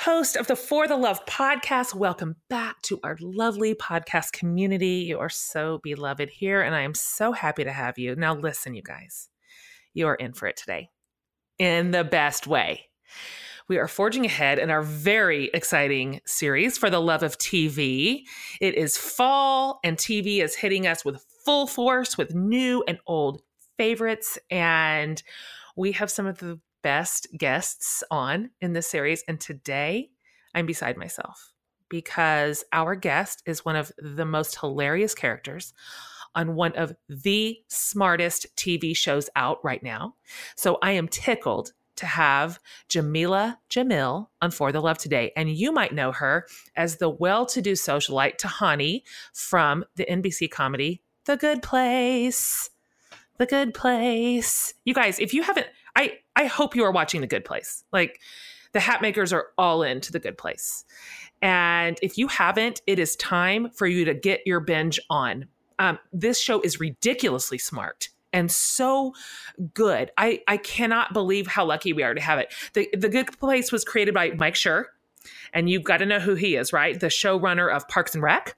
host of the For the Love podcast. Welcome back to our lovely podcast community. You are so beloved here, and I am so happy to have you. Now, listen, you guys, you are in for it today in the best way. We are forging ahead in our very exciting series for the love of TV. It is fall, and TV is hitting us with full force with new and old favorites. And we have some of the best guests on in this series. And today I'm beside myself because our guest is one of the most hilarious characters on one of the smartest TV shows out right now. So I am tickled to have Jameela Jamil on For the Love today. And you might know her as the well to do socialite Tahani from the NBC comedy The Good Place. The Good Place. You guys, if you haven't, I I hope you are watching The Good Place. Like the Hatmakers are all into The Good Place. And if you haven't, it is time for you to get your binge on. Um, this show is ridiculously smart and so good. I, I cannot believe how lucky we are to have it. The, the Good Place was created by Mike Schur, and you've got to know who he is, right? The showrunner of Parks and Rec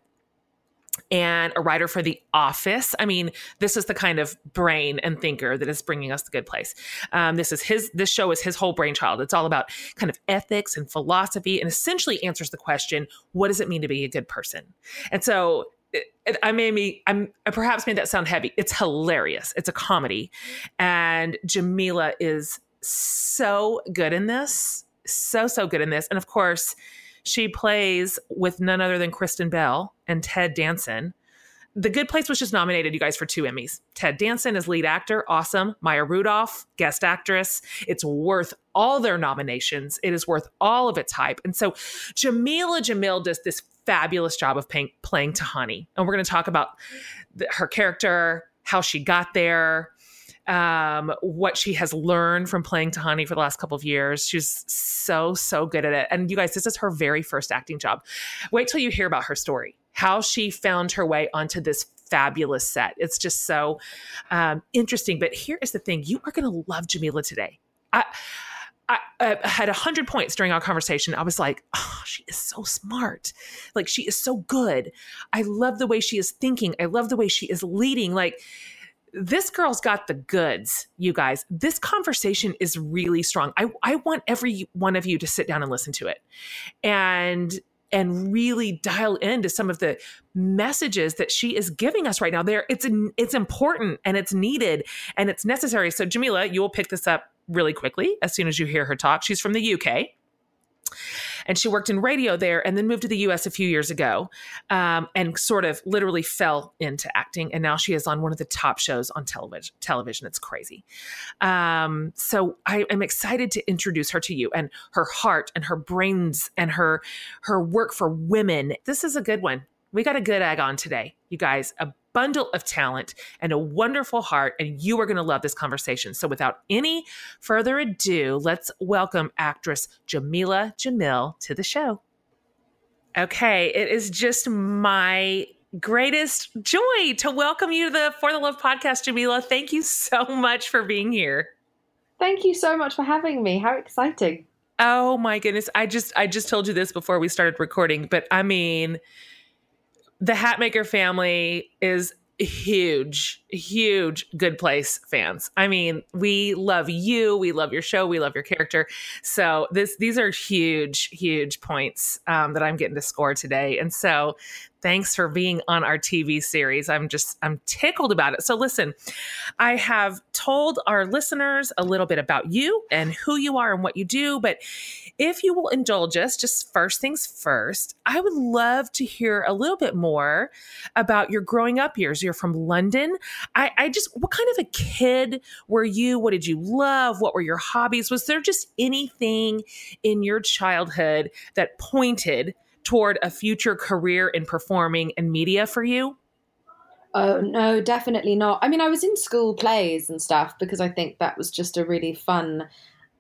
and a writer for The Office. I mean, this is the kind of brain and thinker that is bringing us the good place. Um, this is his. This show is his whole brainchild. It's all about kind of ethics and philosophy, and essentially answers the question: What does it mean to be a good person? And so. I made me. I'm I perhaps made that sound heavy. It's hilarious. It's a comedy, and Jameela is so good in this. So so good in this, and of course, she plays with none other than Kristen Bell and Ted Danson. The Good Place was just nominated, you guys, for two Emmys. Ted Danson is lead actor, awesome. Maya Rudolph, guest actress. It's worth all their nominations. It is worth all of its hype. And so Jameela Jamil does this fabulous job of playing, playing Tahani. And we're going to talk about the, her character, how she got there, um, what she has learned from playing Tahani for the last couple of years. She's so, so good at it. And you guys, this is her very first acting job. Wait till you hear about her story, how she found her way onto this fabulous set. It's just so um, interesting. But here is the thing you are going to love Jameela today. I, I, I, had a hundred points during our conversation. I was like, oh, she is so smart. Like she is so good. I love the way she is thinking. I love the way she is leading. Like this girl's got the goods, you guys. This conversation is really strong. I, I want every one of you to sit down and listen to it and and really dial into some of the messages that she is giving us right now. There, it's it's important and it's needed and it's necessary. So, Jameela, you will pick this up really quickly as soon as you hear her talk. She's from the UK and she worked in radio there and then moved to the US a few years ago um, and sort of literally fell into acting. And now she is on one of the top shows on television. television. It's crazy. Um, so I am excited to introduce her to you and her heart and her brains and her her work for women. This is a good one. We got a good egg on today, you guys. A bundle of talent and a wonderful heart, and you are going to love this conversation. So, without any further ado, let's welcome actress Jameela Jamil to the show. Okay, it is just my greatest joy to welcome you to the For the Love podcast, Jameela. Thank you so much for being here. Thank you so much for having me. How exciting. Oh my goodness. I just I just told you this before we started recording, but I mean, the Hatmaker family is huge, huge Good Place fans. I mean, we love you, we love your show, we love your character. So this these are huge, huge points um, that I'm getting to score today. And so Thanks for being on our TV series. I'm just, I'm tickled about it. So, listen, I have told our listeners a little bit about you and who you are and what you do. But if you will indulge us, just first things first, I would love to hear a little bit more about your growing up years. You're from London. I, I just, what kind of a kid were you? What did you love? What were your hobbies? Was there just anything in your childhood that pointed toward a future career in performing and media for you? Oh, no, definitely not. I mean, I was in school plays and stuff because I think that was just a really fun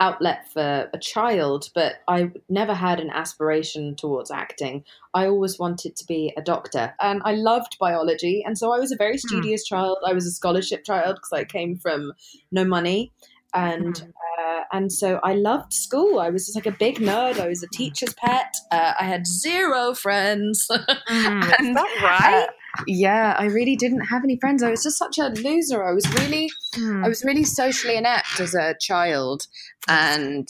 outlet for a child, but I never had an aspiration towards acting. I always wanted to be a doctor, and I loved biology, and so I was a very hmm. studious mm. child. I was a scholarship child because I came from no money, and mm. uh, and so I loved school. I was just like a big nerd. I was a teacher's pet. Uh, I had zero friends. Mm, and, is that right? Uh, yeah, I really didn't have any friends. I was just such a loser. I was really, mm. I was really socially inept as a child, and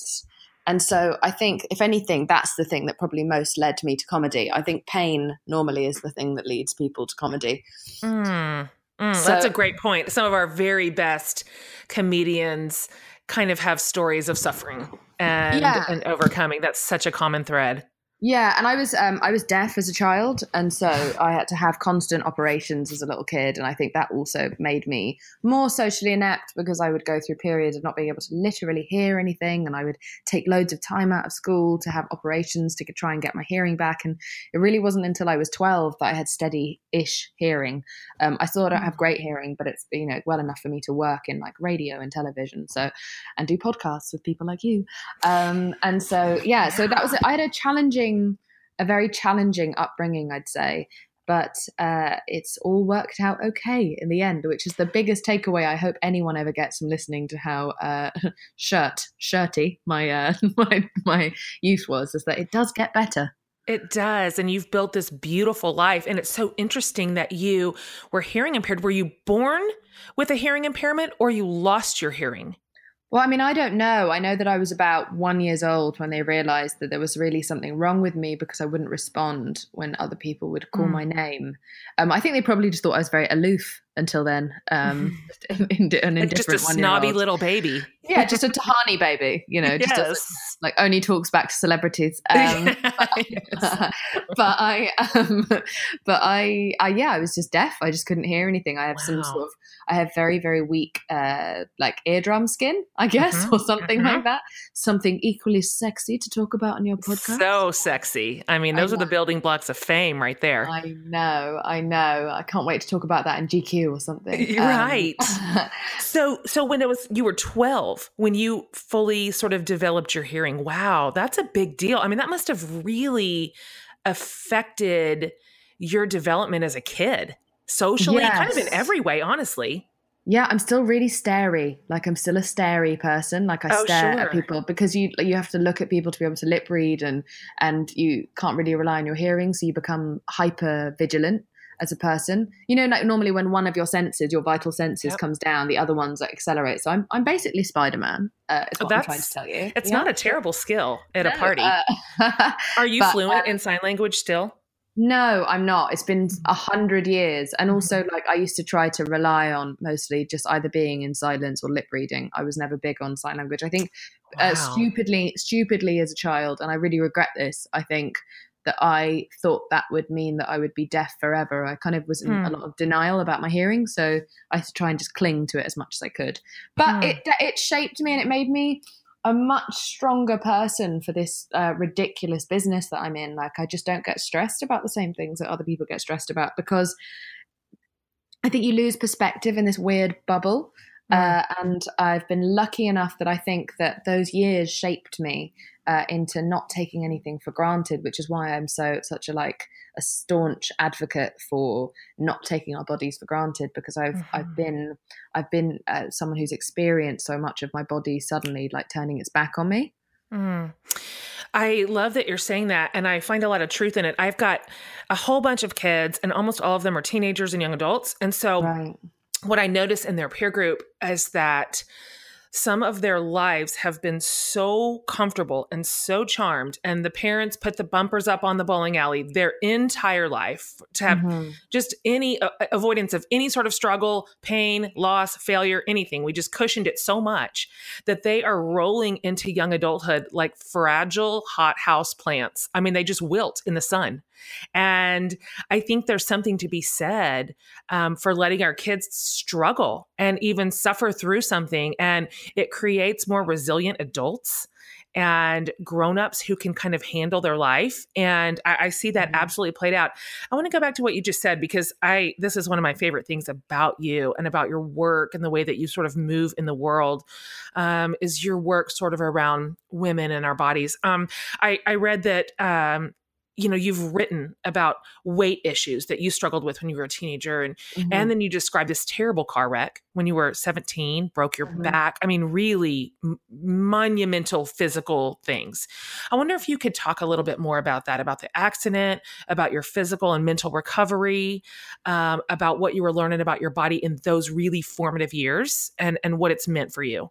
and so I think, if anything, that's the thing that probably most led me to comedy. I think pain normally is the thing that leads people to comedy. Mm. Mm, so, that's a great point. Some of our very best comedians kind of have stories of suffering and, yeah. and overcoming. That's such a common thread. Yeah, and I was um, I was deaf as a child, and so I had to have constant operations as a little kid, and I think that also made me more socially inept because I would go through periods of not being able to literally hear anything, and I would take loads of time out of school to have operations to try and get my hearing back. And it really wasn't until I was twelve that I had steady-ish hearing. Um, I still don't have great hearing, but it's you know well enough for me to work in like radio and television, so and do podcasts with people like you. Um, and so yeah, so that was it. I had a challenging challenging, a very challenging upbringing, I'd say. But uh, it's all worked out okay in the end, which is the biggest takeaway I hope anyone ever gets from listening to how uh, shirt, shirty my, uh, my my youth was. Is that it does get better. It does. And you've built this beautiful life. And it's so interesting that you were hearing impaired. Were you born with a hearing impairment or you lost your hearing? Well, I mean, I don't know. I know that I was about one years old when they realized that there was really something wrong with me because I wouldn't respond when other people would call mm. my name. Um, I think they probably just thought I was very aloof until then. Um, an indifferent just a snobby little baby. Yeah, just a Tahani baby. You know, just yes. a, like only talks back to celebrities. Um, but, but, I, um, but I, I, yeah, I was just deaf. I just couldn't hear anything. I have wow. some sort of, I have very, very weak, uh, like eardrum skin, I guess, mm-hmm. or something mm-hmm. like that. Something equally sexy to talk about on your podcast. So sexy. I mean, those I are the building blocks of fame right there. I know. I know. I can't wait to talk about that in GQ or something. Right. Um, so so when it was you were 12 when you fully sort of developed your hearing. Wow, that's a big deal. I mean, that must have really affected your development as a kid socially, yes. kind of in every way, honestly. Yeah, I'm still really starey. Like I'm still a starey person. Like I oh, stare sure. at people because you you have to look at people to be able to lip read and and you can't really rely on your hearing, so you become hyper vigilant as a person. You know, like normally when one of your senses, your vital senses, yep. comes down, the other ones like accelerate. So I'm I'm basically Spider Man. Uh, is what That's, I'm trying to tell you. It's yeah. not a terrible skill at no, a party. Uh, Are you but, fluent uh, in sign language still? No, I'm not. It's been a hundred years, and also like I used to try to rely on mostly just either being in silence or lip reading. I was never big on sign language. I think uh, wow. uh, stupidly, stupidly as a child, and I really regret this. I think that I thought that would mean that I would be deaf forever. I kind of was in mm. a hmm. lot of denial about my hearing, so I try and just cling to it as much as I could. But mm. it it shaped me and it made me a much stronger person for this uh, ridiculous business that I'm in. Like I just don't get stressed about the same things that other people get stressed about because I think you lose perspective in this weird bubble. Mm. Uh, and I've been lucky enough that I think that those years shaped me uh, into not taking anything for granted, which is why I'm so such a like a staunch advocate for not taking our bodies for granted because I've mm-hmm. I've been I've been uh, someone who's experienced so much of my body suddenly like turning its back on me. Mm. I love that you're saying that, and I find a lot of truth in it. I've got a whole bunch of kids, and almost all of them are teenagers and young adults. And so, right. What I notice in their peer group is that some of their lives have been so comfortable and so charmed and the parents put the bumpers up on the bowling alley their entire life to have mm-hmm. just any uh, avoidance of any sort of struggle pain loss failure anything. We just cushioned it so much that they are rolling into young adulthood like fragile hot house plants. I mean they just wilt in the sun and I think there's something to be said um, for letting our kids struggle and even suffer through something. And it creates more resilient adults. and grown-ups who can kind of handle their life and i, I see that mm-hmm. absolutely played out i want to go back to what you just said because i this is one of my favorite things about you and about your work and the way that you sort of move in the world um, is your work sort of around women and our bodies um, I, I read that um, you know you've written about weight issues that you struggled with when you were a teenager and mm-hmm. and then you described this terrible car wreck when you were 17 broke your mm-hmm. back i mean really m- monumental physical things i wonder if you could talk a little bit more about that about the accident about your physical and mental recovery um, about what you were learning about your body in those really formative years and and what it's meant for you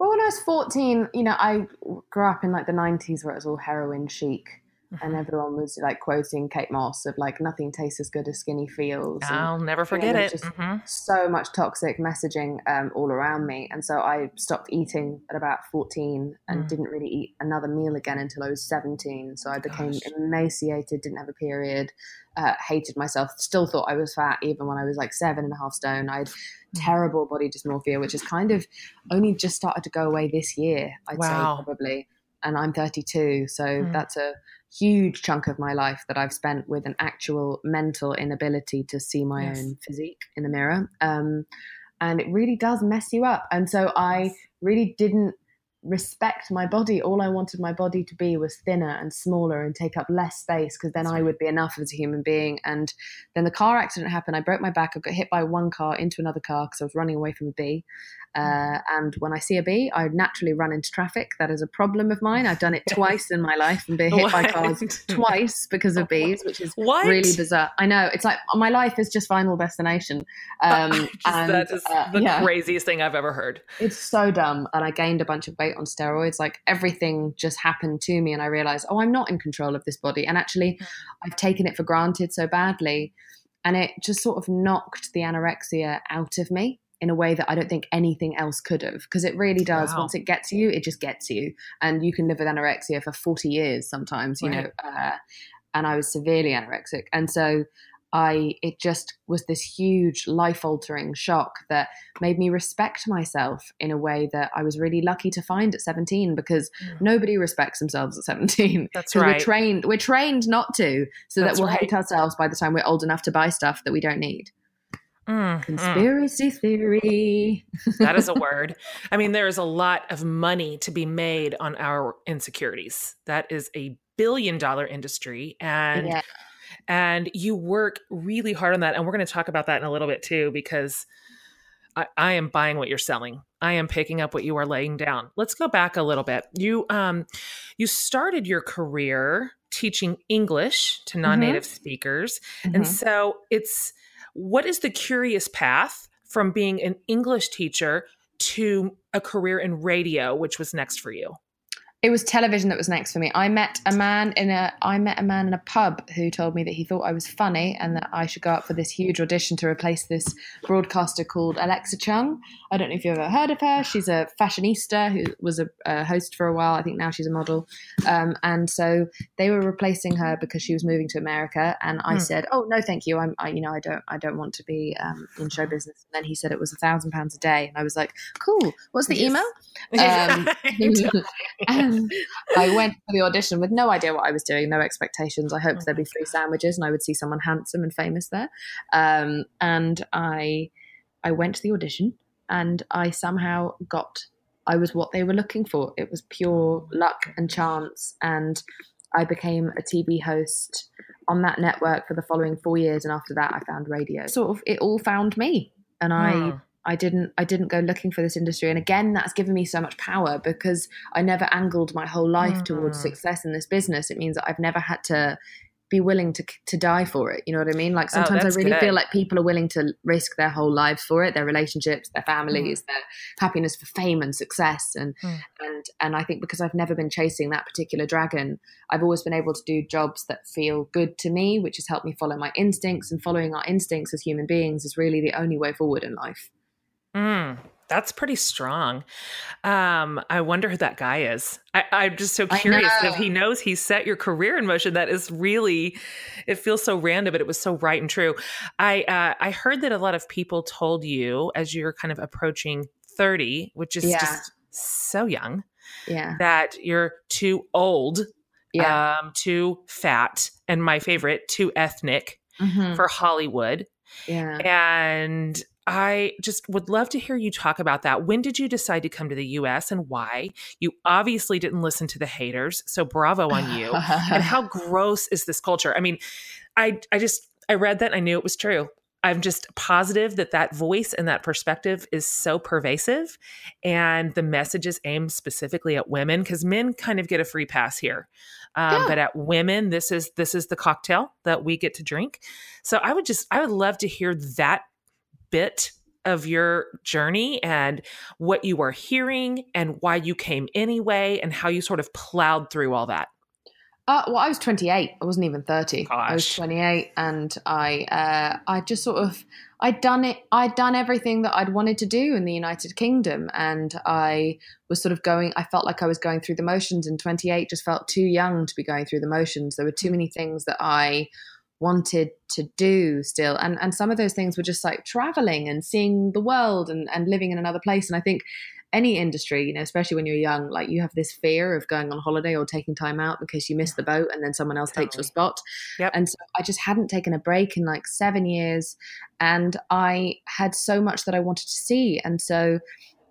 well when i was 14 you know i grew up in like the 90s where it was all heroin chic and everyone was like quoting Kate Moss of like nothing tastes as good as skinny feels. I'll and, never forget you know, it. Mm-hmm. so much toxic messaging um, all around me, and so I stopped eating at about fourteen and mm. didn't really eat another meal again until I was seventeen. So I became Gosh. emaciated, didn't have a period, uh, hated myself, still thought I was fat even when I was like seven and a half stone. I had mm. terrible body dysmorphia, which has kind of only just started to go away this year. I'd wow. say probably. And I'm 32, so mm. that's a huge chunk of my life that I've spent with an actual mental inability to see my yes. own physique in the mirror. Um, and it really does mess you up. And so I really didn't respect my body. All I wanted my body to be was thinner and smaller and take up less space because then That's I right. would be enough as a human being. And then the car accident happened. I broke my back. I got hit by one car into another car because I was running away from a bee. Uh, and when I see a bee, I naturally run into traffic. That is a problem of mine. I've done it twice in my life and been hit what? by cars twice because of bees, which is what? really bizarre. I know. It's like my life is just Final Destination. Um, just, and, that is uh, the yeah. craziest thing I've ever heard. It's so dumb. And I gained a bunch of weight on steroids. Like everything just happened to me. And I realized, oh, I'm not in control of this body. And actually, hmm. I've taken it for granted so badly. And it just sort of knocked the anorexia out of me in a way that I don't think anything else could have. Because it really does. Wow. Once it gets you, it just gets you, and you can live with anorexia for forty years sometimes. You right. know, uh, and I was severely anorexic, and so I it just was this huge life altering shock that made me respect myself in a way that I was really lucky to find at 17 because mm. nobody respects themselves at 17. That's right. We're trained we're trained not to so That's that we'll right. hate ourselves by the time we're old enough to buy stuff that we don't need. Mm, Conspiracy mm. theory. that is a word. I mean, there is a lot of money to be made on our insecurities. That is a billion dollar industry. And yeah. and you work really hard on that. And we're going to talk about that in a little bit too, because I, I am buying what you're selling. I am picking up what you are laying down. Let's go back a little bit. You um you started your career teaching English to non-native mm-hmm. speakers. Mm-hmm. And so it's what is the curious path from being an English teacher to a career in radio, which was next for you? It was television that was next for me. I met a man in a I met a man in a pub who told me that he thought I was funny and that I should go up for this huge audition to replace this broadcaster called Alexa Chung. I don't know if you've ever heard of her. She's a fashionista who was a, a host for a while. I think now she's a model. Um, and so they were replacing her because she was moving to America. And I hmm. said, "Oh no, thank you. I'm I, you know I don't I don't want to be um, in show business." And then he said it was a thousand pounds a day, and I was like, "Cool. What's the yes. email?" Um, I went for the audition with no idea what I was doing, no expectations. I hoped there'd be free sandwiches and I would see someone handsome and famous there. Um, and I, I went to the audition and I somehow got. I was what they were looking for. It was pure luck and chance, and I became a TV host on that network for the following four years. And after that, I found radio. Sort of, it all found me, and I hmm. I didn't I didn't go looking for this industry. And again, that's given me so much power because I never angled my whole life mm-hmm. towards success in this business. It means that I've never had to be willing to to die for it. You know what I mean? Like oh, sometimes oh, I really good. feel like people are willing to risk their whole lives for it, their relationships, their families, mm. their happiness for fame and success. And mm. and and I think because I've never been chasing that particular dragon, I've always been able to do jobs that feel good to me, which has helped me follow my instincts. And following our instincts as human beings is really the only way forward in life. Mm, that's pretty strong. Um, I wonder who that guy is. I, am just so curious if he knows he set your career in motion. That is really, it feels so random, but it was so right and true. I uh, I heard that a lot of people told you as you're kind of approaching 30, which is yeah. just so young. Yeah. That you're too old, yeah. um, too fat, and my favorite, too ethnic mm-hmm. for Hollywood. Yeah. And I just would love to hear you talk about that. When did you decide to come to the US and why? You obviously didn't listen to the haters, so bravo on you. and how gross is this culture? I mean, I I just I read that and I knew it was true. I'm just positive that that voice and that perspective is so pervasive and the message is aimed specifically at women because men kind of get a free pass here. Um, yeah. But at women, this is this is the cocktail that we get to drink. So I would just I would love to hear that bit of your journey and what you are hearing and why you came anyway and how you sort of plowed through all that. Uh, well, I was 28. I wasn't even 30. Gosh. I was 28, and I, uh, I just sort of, I'd done it. I'd done everything that I'd wanted to do in the United Kingdom, and I was sort of going. I felt like I was going through the motions, and 28 just felt too young to be going through the motions. There were too many things that I wanted to do still. And and some of those things were just like traveling and seeing the world and and living in another place. And i think any industry you know especially when you're young like you have this fear of going on holiday or taking time out because you miss the boat and then someone else totally. takes your spot. Yep. and so i just hadn't taken a break in like 7 years. And i had so much that i wanted to see. And so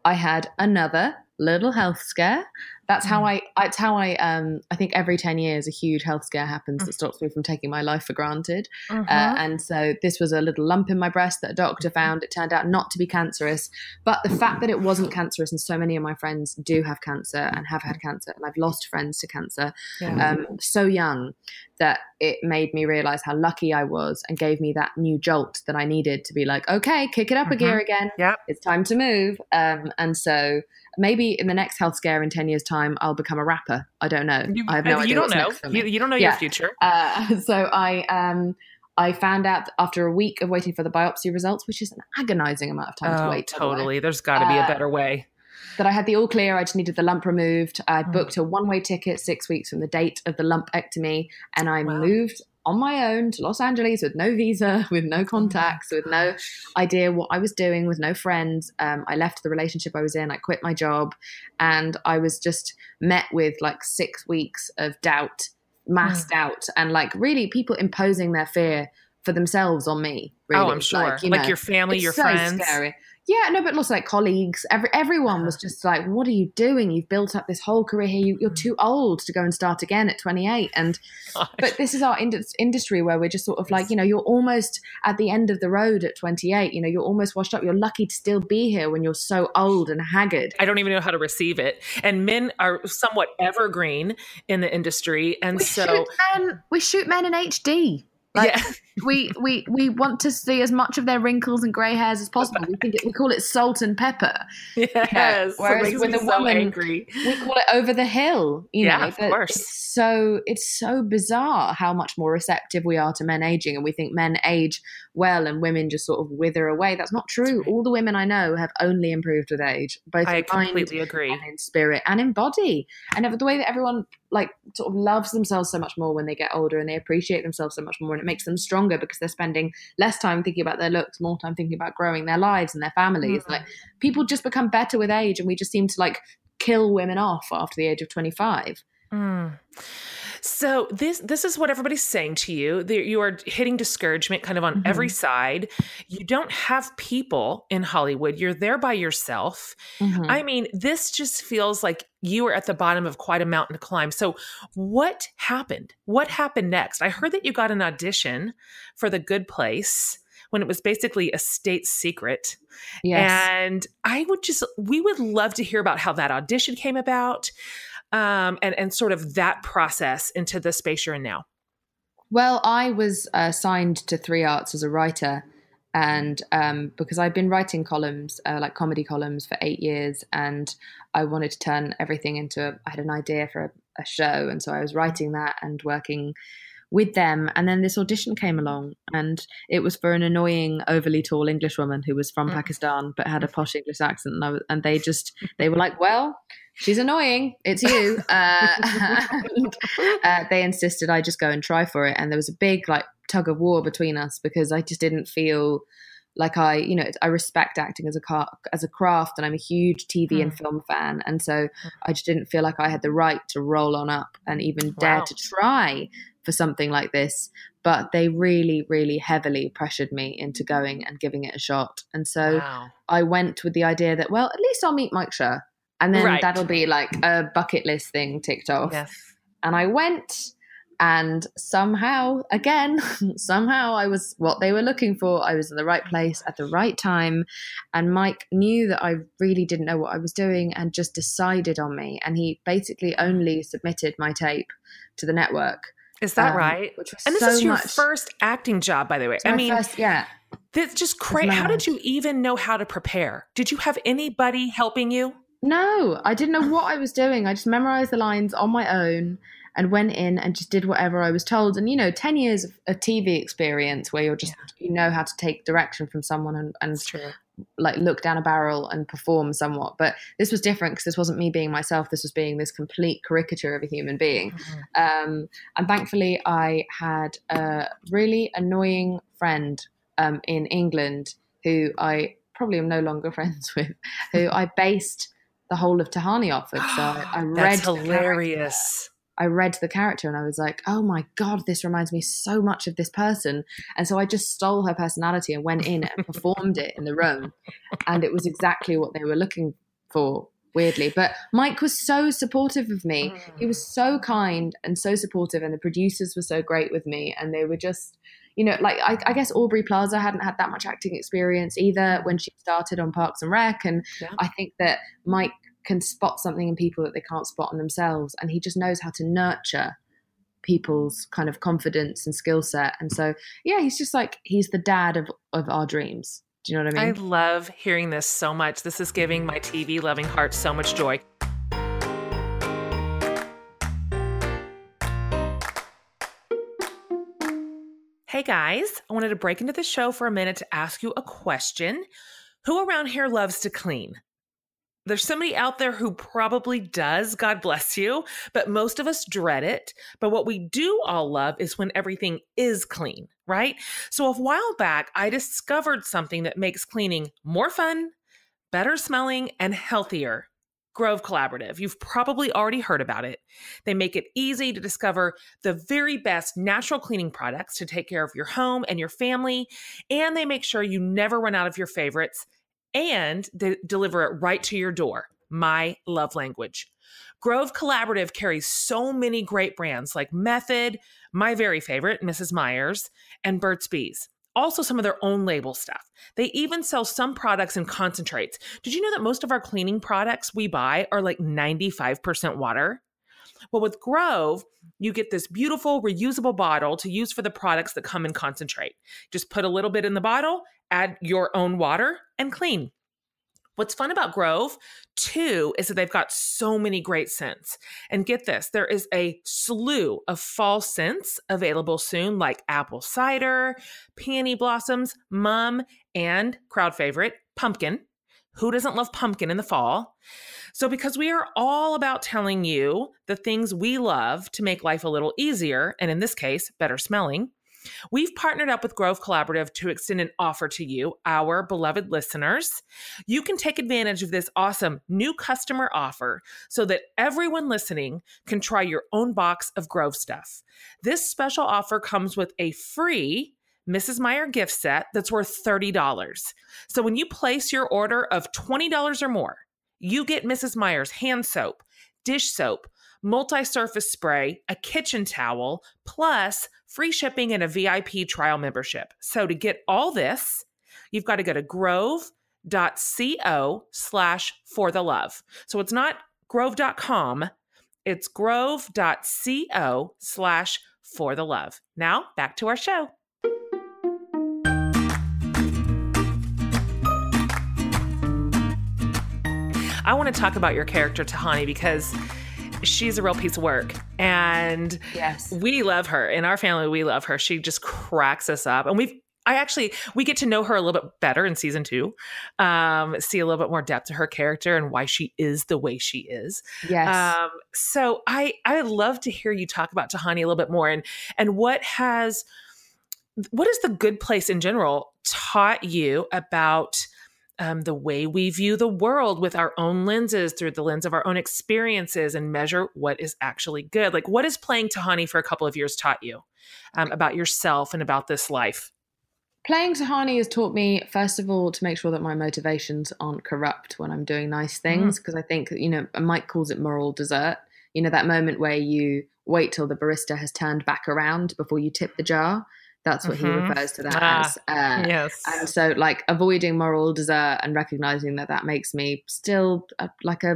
i had another little health scare that's how mm. I. It's how I. Um, I think every ten years a huge health scare happens that mm. stops me from taking my life for granted. Uh, uh-huh. Uh, and so this was a little lump in my breast that a doctor mm-hmm. found. It turned out not to be cancerous, but the fact that it wasn't cancerous, and so many of my friends do have cancer and have had cancer, and I've lost friends to cancer yeah. um, so young that it made me realize how lucky I was and gave me that new jolt that I needed to be like, okay, kick it up a gear mm-hmm. again. Yeah, it's time to move. Um, and so maybe in the next health scare in 10 years time i'll become a rapper i don't know you, i have no you idea don't know you, you, don't know yeah. your future uh, so i um I found out after a week of waiting for the biopsy results, which is an agonizing amount of time oh, to wait. Totally. There's got to be a uh, better way. That I had the all clear. I just needed the lump removed. I mm. booked a one way ticket six weeks from the date of the lumpectomy, and I wow. moved on my own to Los Angeles with no visa, with no oh contacts, with no idea what I was doing, with no friends. Um, I left the relationship I was in, I quit my job, and I was just met with like six weeks of doubt, mass mm. doubt, and like really people imposing their fear for themselves on me. Really. Oh, I'm sure. Like, you know, like your family, your so friends. Scary. Yeah, no, but also like colleagues. Every everyone was just like, "What are you doing? You've built up this whole career here. You, are mm. too old to go and start again at 28." And but this is our ind- industry where we're just sort of like, you know, you're almost at the end of the road at 28. You know, you're almost washed up. You're lucky to still be here when you're so old and haggard. I don't even know how to receive it. And men are somewhat evergreen in the industry, and we so shoot men, we shoot men in HD. Like, yeah. we, we we want to see as much of their wrinkles and grey hairs as possible. We think it, we call it salt and pepper. Yes. Yeah. Whereas with a so woman, angry. we call it over the hill. You yeah, know, of course. It's so it's so bizarre how much more receptive we are to men aging, and we think men age well and women just sort of wither away. That's not true. All the women I know have only improved with age, both I in completely agree. and in spirit and in body. And the way that everyone like sort of loves themselves so much more when they get older and they appreciate themselves so much more and it makes them stronger because they're spending less time thinking about their looks more time thinking about growing their lives and their families mm-hmm. like people just become better with age and we just seem to like kill women off after the age of 25 mm. So this this is what everybody's saying to you. You are hitting discouragement kind of on mm-hmm. every side. You don't have people in Hollywood. You're there by yourself. Mm-hmm. I mean, this just feels like you are at the bottom of quite a mountain to climb. So what happened? What happened next? I heard that you got an audition for The Good Place when it was basically a state secret. Yes. And I would just, we would love to hear about how that audition came about um, and and sort of that process into the space you're in now? Well, I was uh, signed to Three Arts as a writer, and um, because I've been writing columns, uh, like comedy columns, for eight years, and I wanted to turn everything into. A, I had an idea for a, a show, and so I was writing that and working with them. And then this audition came along, and it was for an annoying, overly tall English woman who was from mm. Pakistan but had a posh English accent. And, was, and, they just they were like, "Well, she's annoying. It's you." Uh, and, uh, they insisted I just go and try for it, and there was a big like tug of war between us because I just didn't feel like I, you know, I respect acting as a car, as a craft, and I'm a huge TV mm. and film fan, and so hmm. I just didn't feel like I had the right to roll on up and even dare to try for something like this. But they really, really heavily pressured me into going and giving it a shot, and so wow. I went with the idea that, well, at least I'll meet Mike Schur, and then right. that'll be like a bucket list thing ticked off. Yes. And I went and somehow again somehow i was what they were looking for i was in the right place at the right time and mike knew that i really didn't know what i was doing and just decided on me and he basically only submitted my tape to the network is that um, right? and this so is your much, first acting job by the way. I mean first, yeah. that's just crazy how did you even know how to prepare? Did you have anybody helping you? No i didn't know what i was doing. I just memorized the lines on my own and went in and just did whatever I was told. And you know, ten years of a TV experience where you're just yeah. you know how to take direction from someone and, and like look down a barrel and perform somewhat. But this was different because this wasn't me being myself. This was being this complete caricature of a human being. Mm-hmm. Um, and thankfully, I had a really annoying friend um, in England who I probably am no longer friends with, who I based the whole of Tahani off of. So I read That's hilarious. I read the character and I was like, oh my God, this reminds me so much of this person. And so I just stole her personality and went in and performed it in the room. And it was exactly what they were looking for, weirdly. But Mike was so supportive of me. He was mm. so kind and so supportive. And the producers were so great with me. And they were just, you know, like I, I guess Aubrey Plaza hadn't had that much acting experience either when she started on Parks and Rec. And yeah. I think that Mike can spot something in people that they can't spot in themselves and he just knows how to nurture people's kind of confidence and skill set. And so yeah he's just like he's the dad of of our dreams. Do you know what i mean? I love hearing this so much. This is giving my tv loving heart so much joy. Hey guys, I wanted to break into the show for a minute to ask you a question. Who around here loves to clean? There's somebody out there who probably does, God bless you, but most of us dread it. But what we do all love is when everything is clean, right? So a while back, I discovered something that makes cleaning more fun, better smelling, and healthier. Grove Collaborative. You've probably already heard about it. They make it easy to discover the very best natural cleaning products to take care of your home and your family, and they make sure you never run out of your favorites and they deliver it right to your door. My love language. Grove Collaborative carries so many great brands like Method, my very favorite, Mrs. Meyer's, and Burt's Bees. Also, some of their own label stuff. They even sell some products in concentrates. Did you know that most of our cleaning products we buy are like 95% water? Well, with Grove, you get this beautiful reusable bottle to use for the products that come in concentrate. Just put a little bit in the bottle add your own water and clean. What's fun about Grove, too, is that they've got so many great scents. And get this, there is a slew of fall scents available soon, like apple cider, peony blossoms, mum, and crowd favorite, pumpkin. Who doesn't love pumpkin in the fall? So, because we are all about telling you the things we love to make life a little easier, and in this case, better smelling, We've partnered up with Grove Collaborative to extend an offer to you, our beloved listeners. You can take advantage of this awesome new customer offer so that everyone listening can try your own box of Grove stuff. This special offer comes with a free Mrs. Meyer gift set that's worth $30. So when you place your order of $20 or more, you get Mrs. Meyer's hand soap, dish soap, multi surface spray, a kitchen towel, plus free shipping and a VIP trial membership. So to get all this, you've got to go to grove.co slash for the love. So it's not grove.com, it's grove.co slash for the love. Now back to our show. I want to talk about your character, Tahani, because she's a real piece of work. And yes, we love her. In our family, we love her. She just cracks us up. And we've I actually we get to know her a little bit better in season two. Um, see a little bit more depth to her character and why she is the way she is. Yes. Um, so I I would love to hear you talk about Tahani a little bit more and and what has what is the good place in general taught you about um, the way we view the world with our own lenses through the lens of our own experiences and measure what is actually good. Like, what is playing Tahani for a couple of years taught you um, about yourself and about this life? Playing Tahani has taught me, first of all, to make sure that my motivations aren't corrupt when I'm doing nice things. Because mm. I think, you know, Mike calls it moral dessert. You know, that moment where you wait till the barista has turned back around before you tip the jar. That's what mm-hmm. he refers to that ah, as. Uh, yes. And so, like, avoiding moral dessert and recognizing that that makes me still a, like a,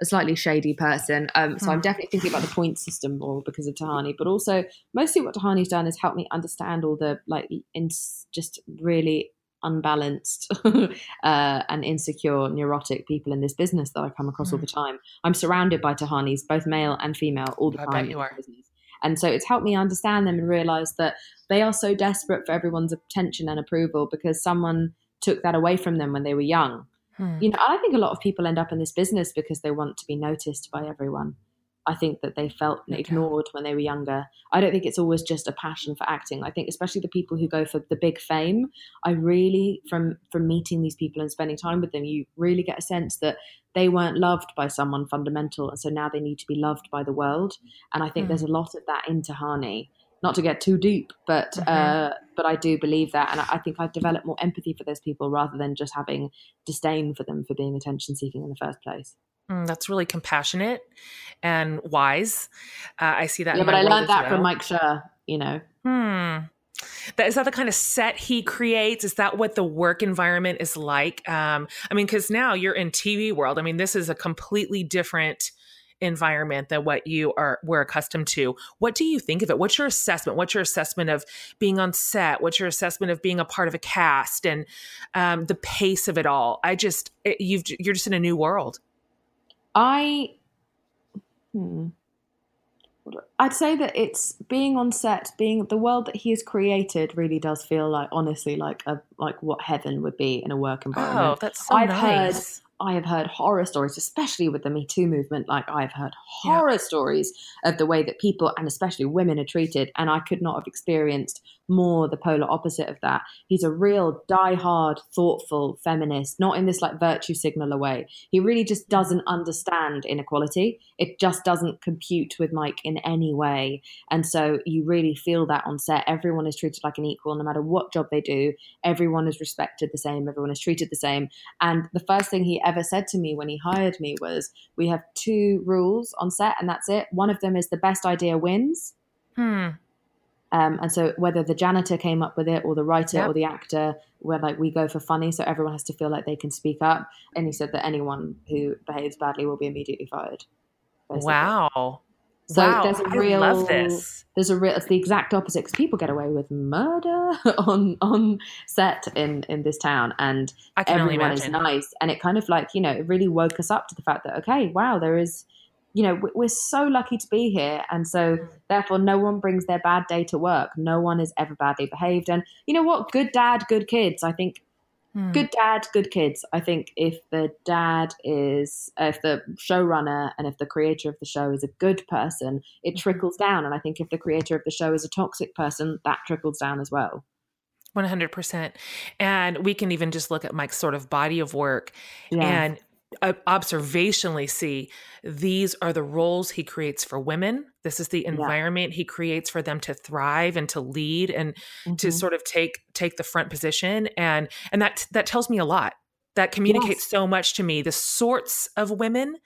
a slightly shady person. Um, so hmm. I'm definitely thinking about the point system more because of Tahani, but also mostly what Tahani's done is help me understand all the like in just really unbalanced uh, and insecure, neurotic people in this business that I come across mm. all hmm. the time. I'm surrounded by Tahanis, both male and female, all the I time. You are. Business. And so it's helped me understand them and realize that they are so desperate for everyone's attention and approval because someone took that away from them when they were young. Hmm. You know, I think a lot of people end up in this business because they want to be noticed by everyone. I think that they felt ignored when they were younger. I don't think it's always just a passion for acting. I think especially the people who go for the big fame, I really from from meeting these people and spending time with them, you really get a sense that they weren't loved by someone fundamental and so now they need to be loved by the world. And I think mm. there's a lot of that in Tahani. Not to get too deep, but mm-hmm. uh, but I do believe that, and I think I've developed more empathy for those people rather than just having disdain for them for being attention seeking in the first place. Mm, that's really compassionate and wise. Uh, I see that. Yeah, but I learned that well. from Mike Schur. You know. Hmm. That is that the kind of set he creates? Is that what the work environment is like? Um, I mean, because now you're in TV world. I mean, this is a completely different environment than what you are were accustomed to. What do you think of it? What's your assessment? What's your assessment of being on set? What's your assessment of being a part of a cast and um, the pace of it all? I just it, you've you're just in a new world. I, hmm, I'd say that it's being on set, being the world that he has created, really does feel like, honestly, like a like what heaven would be in a work environment. Oh, that's so I've nice. Heard, I have heard horror stories, especially with the Me Too movement. Like I've heard horror yeah. stories of the way that people and especially women are treated, and I could not have experienced more the polar opposite of that. He's a real die-hard, thoughtful feminist, not in this like virtue signaler way. He really just doesn't understand inequality. It just doesn't compute with Mike in any way, and so you really feel that on set. Everyone is treated like an equal, no matter what job they do. Everyone is respected the same. Everyone is treated the same. And the first thing he ever said to me when he hired me was, "We have two rules on set, and that's it. One of them is the best idea wins." Hmm. Um, and so whether the janitor came up with it or the writer yep. or the actor, where like we go for funny, so everyone has to feel like they can speak up. And he said that anyone who behaves badly will be immediately fired. Basically. Wow. So wow, there's a real, I love this. There's a real. It's the exact opposite because people get away with murder on on set in in this town, and everyone is nice. And it kind of like you know it really woke us up to the fact that okay, wow, there is, you know, we're so lucky to be here, and so mm. therefore no one brings their bad day to work. No one is ever badly behaved, and you know what? Good dad, good kids. I think Hmm. Good dad, good kids. I think if the dad is, if the showrunner and if the creator of the show is a good person, it mm-hmm. trickles down. And I think if the creator of the show is a toxic person, that trickles down as well. 100%. And we can even just look at Mike's sort of body of work yeah. and observationally see these are the roles he creates for women this is the environment yeah. he creates for them to thrive and to lead and mm-hmm. to sort of take take the front position and and that that tells me a lot that communicates yes. so much to me the sorts of women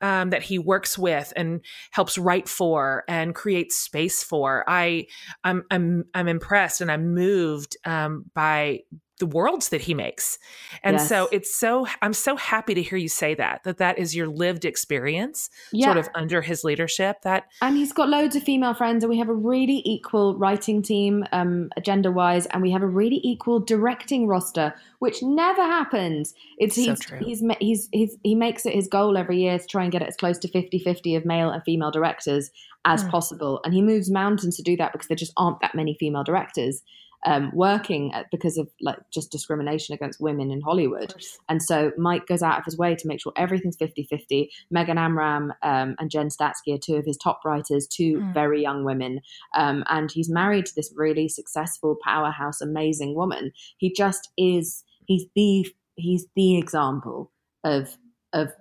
um, that he works with and helps write for and create space for i i'm i'm, I'm impressed and i'm moved um, by the worlds that he makes. And yes. so it's so I'm so happy to hear you say that that that is your lived experience yeah. sort of under his leadership that And he's got loads of female friends and we have a really equal writing team um agenda wise and we have a really equal directing roster which never happens. It's so he's, true. he's he's he's he makes it his goal every year to try and get it as close to 50-50 of male and female directors as hmm. possible and he moves mountains to do that because there just aren't that many female directors um, working at, because of like just discrimination against women in Hollywood. And so Mike goes out of his way to make sure everything's 50 50. Megan Amram um, and Jen Statsky are two of his top writers, two mm. very young women. Um, and he's married to this really successful, powerhouse, amazing woman. He just is, he's the, he's the example of, of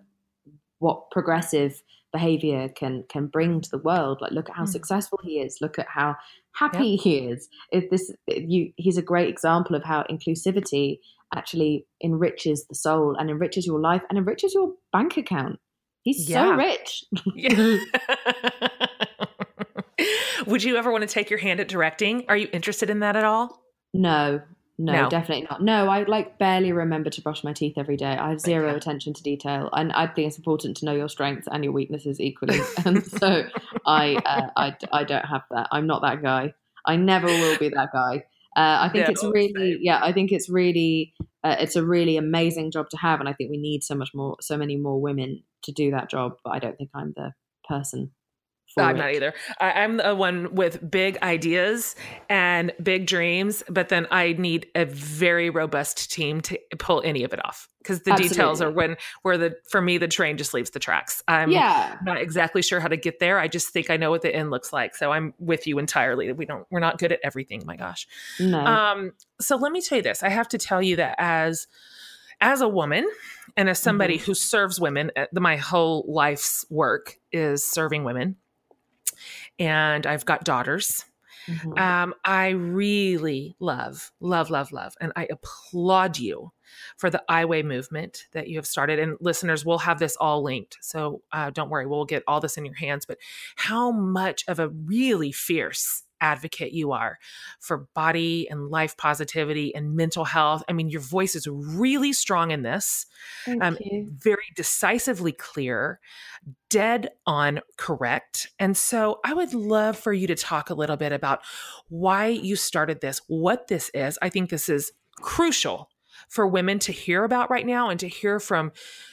what progressive behavior can can bring to the world like look at how mm. successful he is look at how happy yep. he is if this you he's a great example of how inclusivity actually enriches the soul and enriches your life and enriches your bank account he's yeah. so rich yeah. would you ever want to take your hand at directing are you interested in that at all no no, no, definitely not. No, I like barely remember to brush my teeth every day. I have zero attention to detail, and I think it's important to know your strengths and your weaknesses equally. and so, I, uh, I, I don't have that. I'm not that guy. I never will be that guy. Uh, I think yeah, it's really, yeah, I think it's really, uh, it's a really amazing job to have, and I think we need so much more, so many more women to do that job. But I don't think I'm the person I'm it. not either. I, am the one with big ideas and big dreams, but then I need a very robust team to pull any of it off because the Absolutely. details are when where the for me the train just leaves the tracks. I'm yeah. not exactly sure how to get there. I just think I know what the end looks like. So I'm with you entirely. We don't we're not good at everything. My gosh. No. Um. So let me tell you this. I have to tell you that as as a woman and as somebody mm-hmm. who serves women, uh, my whole life's work is serving women and I've got daughters. Mm-hmm. Um, I really love, love, love, love, and I applaud you for the I Weigh movement that you have started. And listeners, we'll have this all linked, so uh, don't worry, we'll get all this in your hands. But how much of a really fierce advocate you are for body and life positivity and mental health. I mean, your voice is really strong in this, um, very decisively clear, dead on correct. And so I would love for you to talk a little bit about why you started this, what this is. I think this is crucial for women to hear about right now and to hear from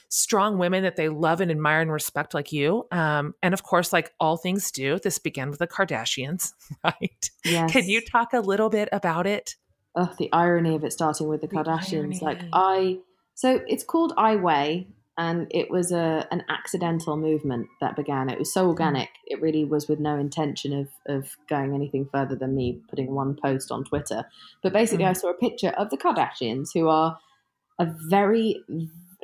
strong women that they love and admire and respect like you. Um, and of course, like all things do, this began with the Kardashians, right? Yes. Can you talk a little bit about it? Oh, the irony of it starting with the, the Kardashians. Irony. Like I, so it's called I Weigh, and it was a an accidental movement that began. It was so mm. organic. It really was with no intention of of going anything further than me putting one post on Twitter. But basically, mm. I saw a picture of the Kardashians, who are a very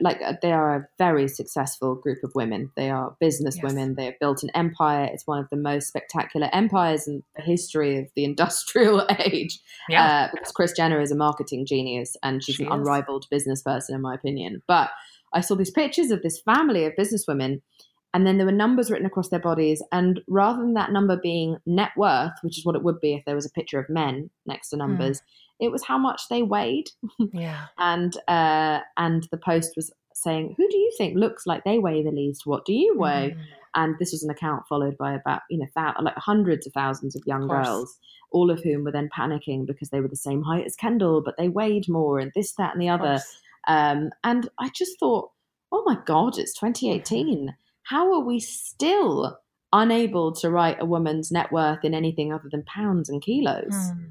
like uh, they are a very successful group of women. They are business yes. women. They have built an empire. It's one of the most spectacular empires in the history of the industrial age. Yeah. Uh, because Kris Jenner is a marketing genius and she's she an is. unrivaled business person, in my opinion. But I saw these pictures of this family of business women, and then there were numbers written across their bodies. And rather than that number being net worth, which is what it would be if there was a picture of men next to hmm. numbers, mm it was how much they weighed. Yeah. and uh, and the post was saying, "Who do you think looks like they weigh the least? What do you weigh?" Mm. And this was an account followed by about you know th- like hundreds of thousands of young of girls, all of whom were then panicking because they were the same height as Kendall, but they weighed more, and this, that, and the other. Um, and I just thought, oh my god, it's 2018. How are we still unable to write a woman's net worth in anything other than pounds and kilos? Mm.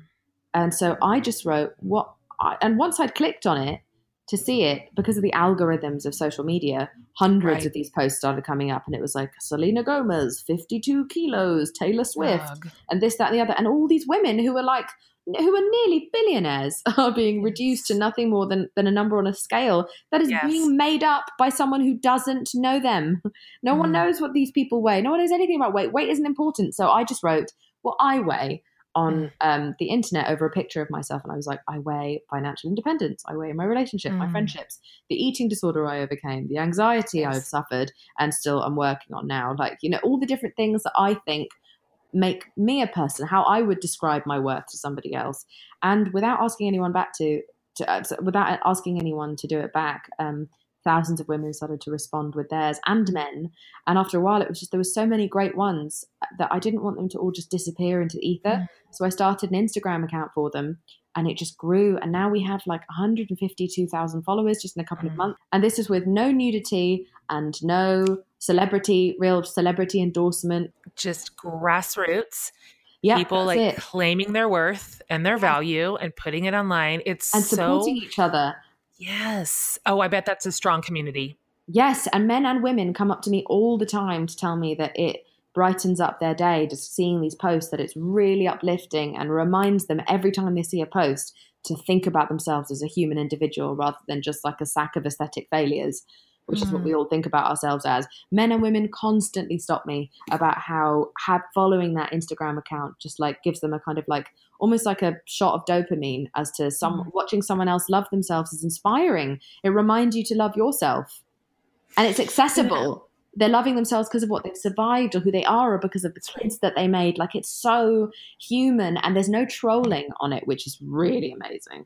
And so I just wrote what, I, and once I'd clicked on it to see it, because of the algorithms of social media, hundreds right. of these posts started coming up, and it was like Selena Gomez, 52 kilos, Taylor Swift, Ugh. and this, that, and the other. And all these women who were like, who are nearly billionaires are being reduced to nothing more than, than a number on a scale that is yes. being made up by someone who doesn't know them. No mm. one knows what these people weigh. No one knows anything about weight. Weight isn't important. So I just wrote, well, I weigh on mm. um, the internet over a picture of myself, and I was like, I weigh financial independence, I weigh my relationship, mm. my friendships, the eating disorder I overcame, the anxiety yes. I've suffered, and still I'm working on now. Like, you know, all the different things that I think make me a person, how I would describe my worth to somebody else, and without asking anyone back to, to uh, without asking anyone to do it back. Um, thousands of women started to respond with theirs and men. And after a while, it was just there were so many great ones that I didn't want them to all just disappear into the ether. Mm. So I started an Instagram account for them and it just grew. And now we have like 152,000 followers just in a couple mm. of months. And this is with no nudity and no celebrity, real celebrity endorsement. Just grassroots Yeah, people like it. claiming their worth and their value and putting it online. It's and supporting so, each other. Yes. Oh, I bet that's a strong community. Yes, and men and women come up to me all the time to tell me that it brightens up their day just seeing these posts that it's really uplifting and reminds them every time they see a post to think about themselves as a human individual rather than just like a sack of aesthetic failures which is what we mm. all think about ourselves as men and women constantly stop me about how have following that instagram account just like gives them a kind of like almost like a shot of dopamine as to some mm. watching someone else love themselves is inspiring. It reminds you to love yourself. And it's accessible. They're loving themselves because of what they've survived or who they are or because of the kids that they made. Like it's so human and there's no trolling on it, which is really amazing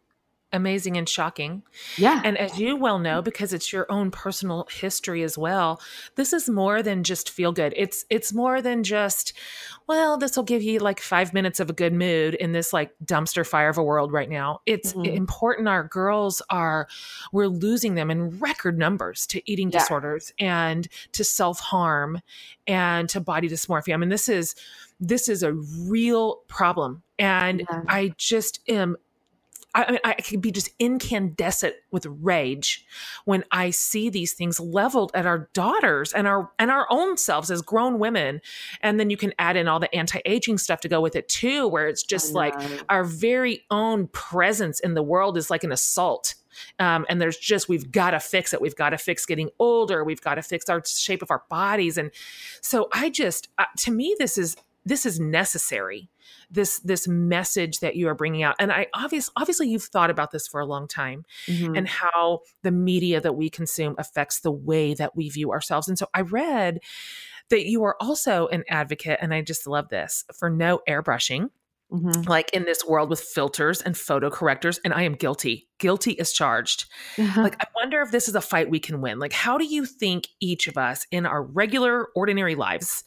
amazing and shocking. Yeah. And as you well know, because it's your own personal history as well, this is more than just feel good. It's it's more than just, well, this will give you like five minutes of a good mood in this like dumpster fire of a world right now. It's mm-hmm. important our girls are we're losing them in record numbers to eating yeah. disorders and to self-harm and to body dysmorphia. I mean, this is this is a real problem. And yeah. I just am I mean, I can be just incandescent with rage when I see these things leveled at our daughters and our and our own selves as grown women. And then you can add in all the anti-aging stuff to go with it too, where it's just like our very own presence in the world is like an assault. Um, and there's just we've got to fix it. We've got to fix getting older. We've got to fix our shape of our bodies. And so I just, uh, to me, this is this is necessary this this message that you are bringing out and i obviously obviously you've thought about this for a long time mm-hmm. and how the media that we consume affects the way that we view ourselves and so i read that you are also an advocate and i just love this for no airbrushing Mm-hmm. like in this world with filters and photo correctors and i am guilty guilty is charged uh-huh. like i wonder if this is a fight we can win like how do you think each of us in our regular ordinary lives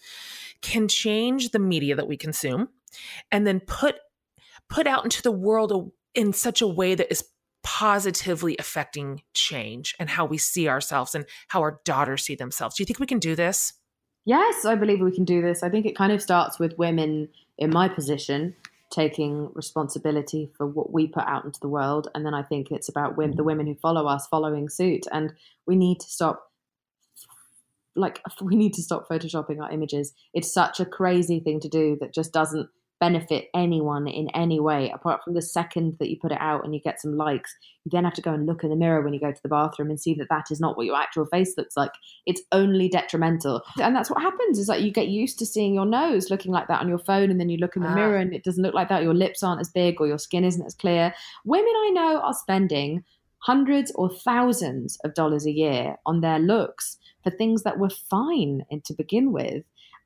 can change the media that we consume and then put put out into the world in such a way that is positively affecting change and how we see ourselves and how our daughters see themselves. Do you think we can do this? Yes, I believe we can do this. I think it kind of starts with women in my position taking responsibility for what we put out into the world. And then I think it's about women, the women who follow us following suit. And we need to stop like we need to stop photoshopping our images. It's such a crazy thing to do that just doesn't benefit anyone in any way apart from the second that you put it out and you get some likes you then have to go and look in the mirror when you go to the bathroom and see that that is not what your actual face looks like. It's only detrimental. And that's what happens is like you get used to seeing your nose looking like that on your phone and then you look in the ah. mirror and it doesn't look like that. Your lips aren't as big or your skin isn't as clear. Women i know are spending hundreds or thousands of dollars a year on their looks for things that were fine to begin with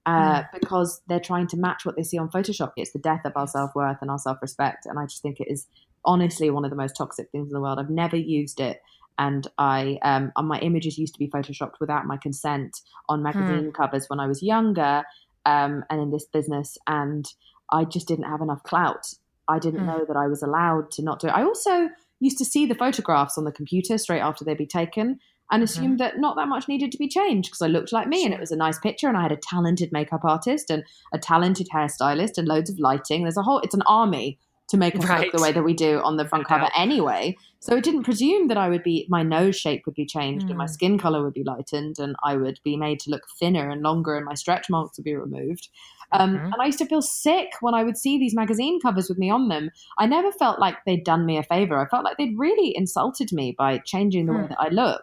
uh, mm. because they're trying to match what they see on Photoshop. It's the death of our self worth and our self respect. And I just think it is honestly one of the most toxic things in the world. I've never used it. And I, um, my images used to be photoshopped without my consent on magazine mm. covers when I was younger, um, and in this business. And I just didn't have enough clout. I didn't mm. know that I was allowed to not do it. I also used to see the photographs on the computer straight after they'd be taken and assumed mm-hmm. that not that much needed to be changed because I looked like me and it was a nice picture and I had a talented makeup artist and a talented hairstylist and loads of lighting. There's a whole it's an army to make us right. look the way that we do on the front cover anyway. So it didn't presume that I would be my nose shape would be changed mm. and my mm. skin color would be lightened and I would be made to look thinner and longer and my stretch marks would be removed. Um, mm-hmm. And I used to feel sick when I would see these magazine covers with me on them. I never felt like they'd done me a favor. I felt like they'd really insulted me by changing the mm. way that I look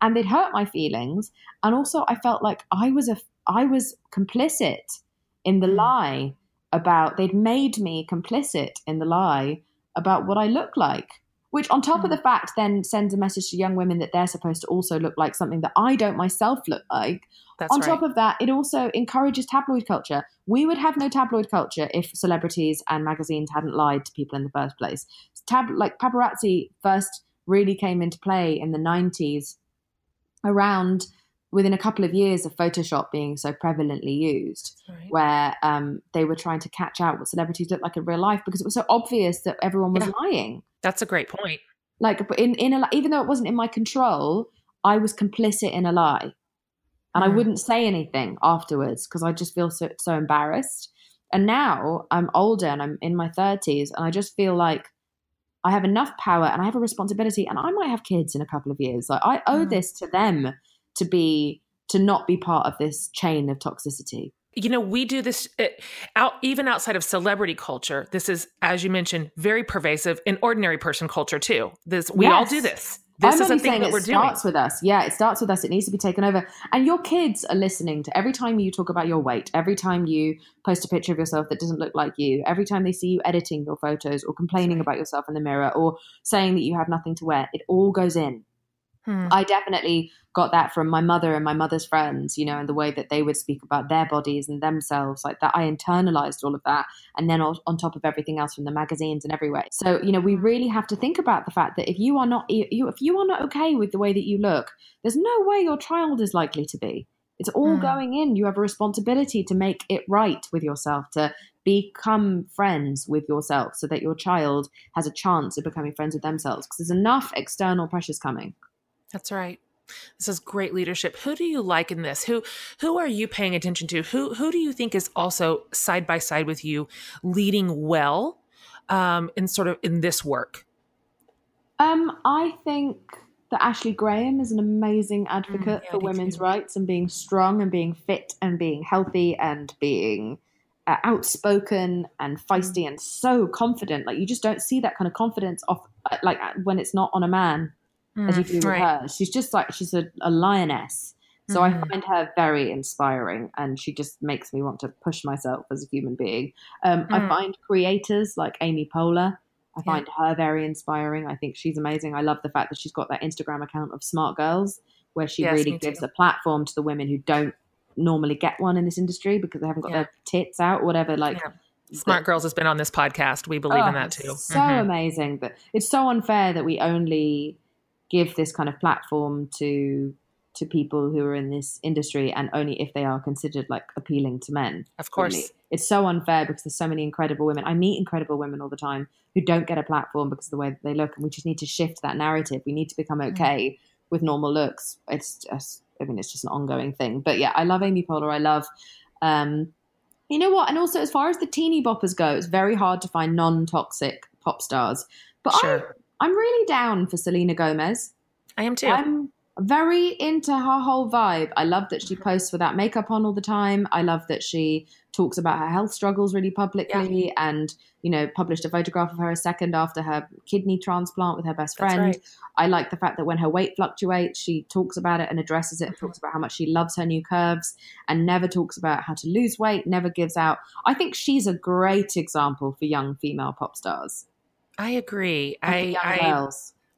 and they'd hurt my feelings. And also, I felt like I was a I was complicit in the mm. lie about they'd made me complicit in the lie about what I look like. Which, on top mm. of the fact, then sends a message to young women that they're supposed to also look like something that I don't myself look like. That's on right. top of that, it also encourages tabloid culture. We would have no tabloid culture if celebrities and magazines hadn't lied to people in the first place. Tab- like paparazzi first really came into play in the 90s around within a couple of years of Photoshop being so prevalently used, right. where um, they were trying to catch out what celebrities look like in real life because it was so obvious that everyone was yeah. lying. That's a great point. Like in in a, even though it wasn't in my control, I was complicit in a lie, and mm. I wouldn't say anything afterwards because I just feel so so embarrassed. And now I'm older and I'm in my 30s, and I just feel like I have enough power and I have a responsibility, and I might have kids in a couple of years. Like I owe mm. this to them to be to not be part of this chain of toxicity you know we do this uh, out even outside of celebrity culture this is as you mentioned very pervasive in ordinary person culture too this we yes. all do this this I'm is a thing that we're doing. It starts with us. Yeah, it starts with us. It needs to be taken over. And your kids are listening to every time you talk about your weight, every time you post a picture of yourself that doesn't look like you, every time they see you editing your photos or complaining about yourself in the mirror or saying that you have nothing to wear. It all goes in. Hmm. I definitely got that from my mother and my mother's friends, you know, and the way that they would speak about their bodies and themselves like that. I internalized all of that. And then on, on top of everything else from the magazines and everywhere. So, you know, we really have to think about the fact that if you are not, you, if you are not okay with the way that you look, there's no way your child is likely to be. It's all mm. going in. You have a responsibility to make it right with yourself, to become friends with yourself so that your child has a chance of becoming friends with themselves because there's enough external pressures coming. That's right. This is great leadership. Who do you like in this? Who who are you paying attention to? Who who do you think is also side by side with you, leading well, um, in sort of in this work? Um, I think that Ashley Graham is an amazing advocate mm, yeah, for women's too. rights and being strong and being fit and being healthy and being uh, outspoken and feisty mm. and so confident. Like you just don't see that kind of confidence off, uh, like when it's not on a man mm, as you do with right. her. She's just like she's a, a lioness. So mm-hmm. I find her very inspiring, and she just makes me want to push myself as a human being. Um, mm. I find creators like Amy Poehler. I yeah. find her very inspiring. I think she's amazing. I love the fact that she's got that Instagram account of Smart Girls, where she yes, really gives too. a platform to the women who don't normally get one in this industry because they haven't got yeah. their tits out, or whatever. Like, yeah. Smart Girls has been on this podcast. We believe oh, in that too. So mm-hmm. amazing, but it's so unfair that we only give this kind of platform to to people who are in this industry and only if they are considered like appealing to men. Of course. Really. It's so unfair because there's so many incredible women. I meet incredible women all the time who don't get a platform because of the way that they look. And we just need to shift that narrative. We need to become mm. okay mm. with normal looks. It's just, I mean, it's just an ongoing thing. But yeah, I love Amy Poehler. I love, um, you know what? And also, as far as the teeny boppers go, it's very hard to find non toxic pop stars. But sure. I'm really down for Selena Gomez. I am too. I'm very into her whole vibe. I love that she posts without makeup on all the time. I love that she talks about her health struggles really publicly yeah. and, you know, published a photograph of her a second after her kidney transplant with her best friend. Right. I like the fact that when her weight fluctuates, she talks about it and addresses it, mm-hmm. talks about how much she loves her new curves and never talks about how to lose weight, never gives out. I think she's a great example for young female pop stars. I agree. I, I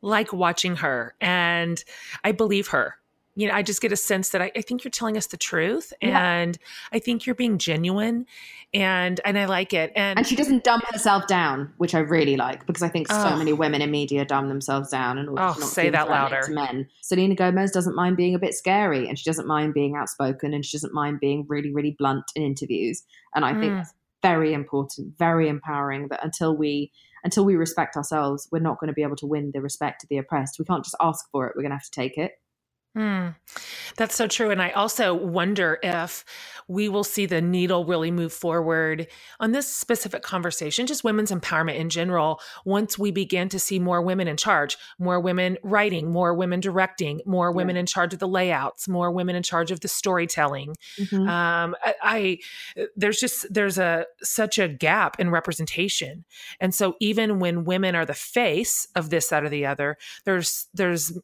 like watching her and I believe her. You know, I just get a sense that I, I think you're telling us the truth yeah. and I think you're being genuine and and I like it. And And she doesn't dumb herself down, which I really like because I think so many women in media dumb themselves down and oh, say that louder to men. Selena Gomez doesn't mind being a bit scary and she doesn't mind being outspoken and she doesn't mind being really, really blunt in interviews. And I mm. think that's very important, very empowering that until we until we respect ourselves, we're not going to be able to win the respect of the oppressed. We can't just ask for it, we're going to have to take it. Hmm. That's so true. And I also wonder if we will see the needle really move forward on this specific conversation, just women's empowerment in general, once we begin to see more women in charge, more women writing, more women directing, more women yeah. in charge of the layouts, more women in charge of the storytelling. Mm-hmm. Um, I, I, there's just there's a such a gap in representation, and so even when women are the face of this, that, or the other, there's there's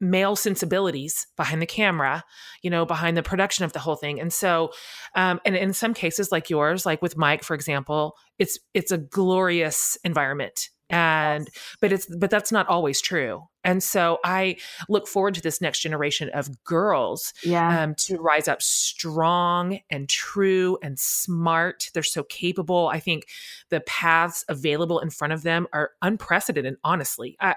male sensibilities behind the camera, you know, behind the production of the whole thing. And so, um, and in some cases like yours, like with Mike, for example, it's, it's a glorious environment and but it's but that's not always true and so i look forward to this next generation of girls yeah. um, to rise up strong and true and smart. They're so capable. I think the paths available in front of them are unprecedented honestly. I,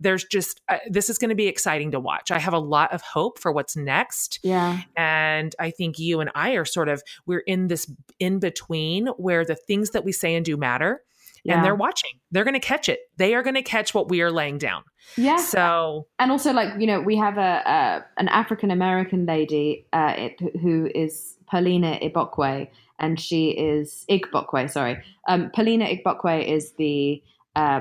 there's just uh, this is going to be exciting to watch. I have a lot of hope for what's next yeah. and i think you and i are sort of we're in this in between where the things that we say and do matter yeah. and they're watching. They're going to catch it. They are going to catch what we are laying down. Yeah. So and also like you know we have a, a an African American lady uh, it, who is Paulina Ibokwe, and she is Igbokwe. Sorry, um, Paulina Igbokwe is the uh,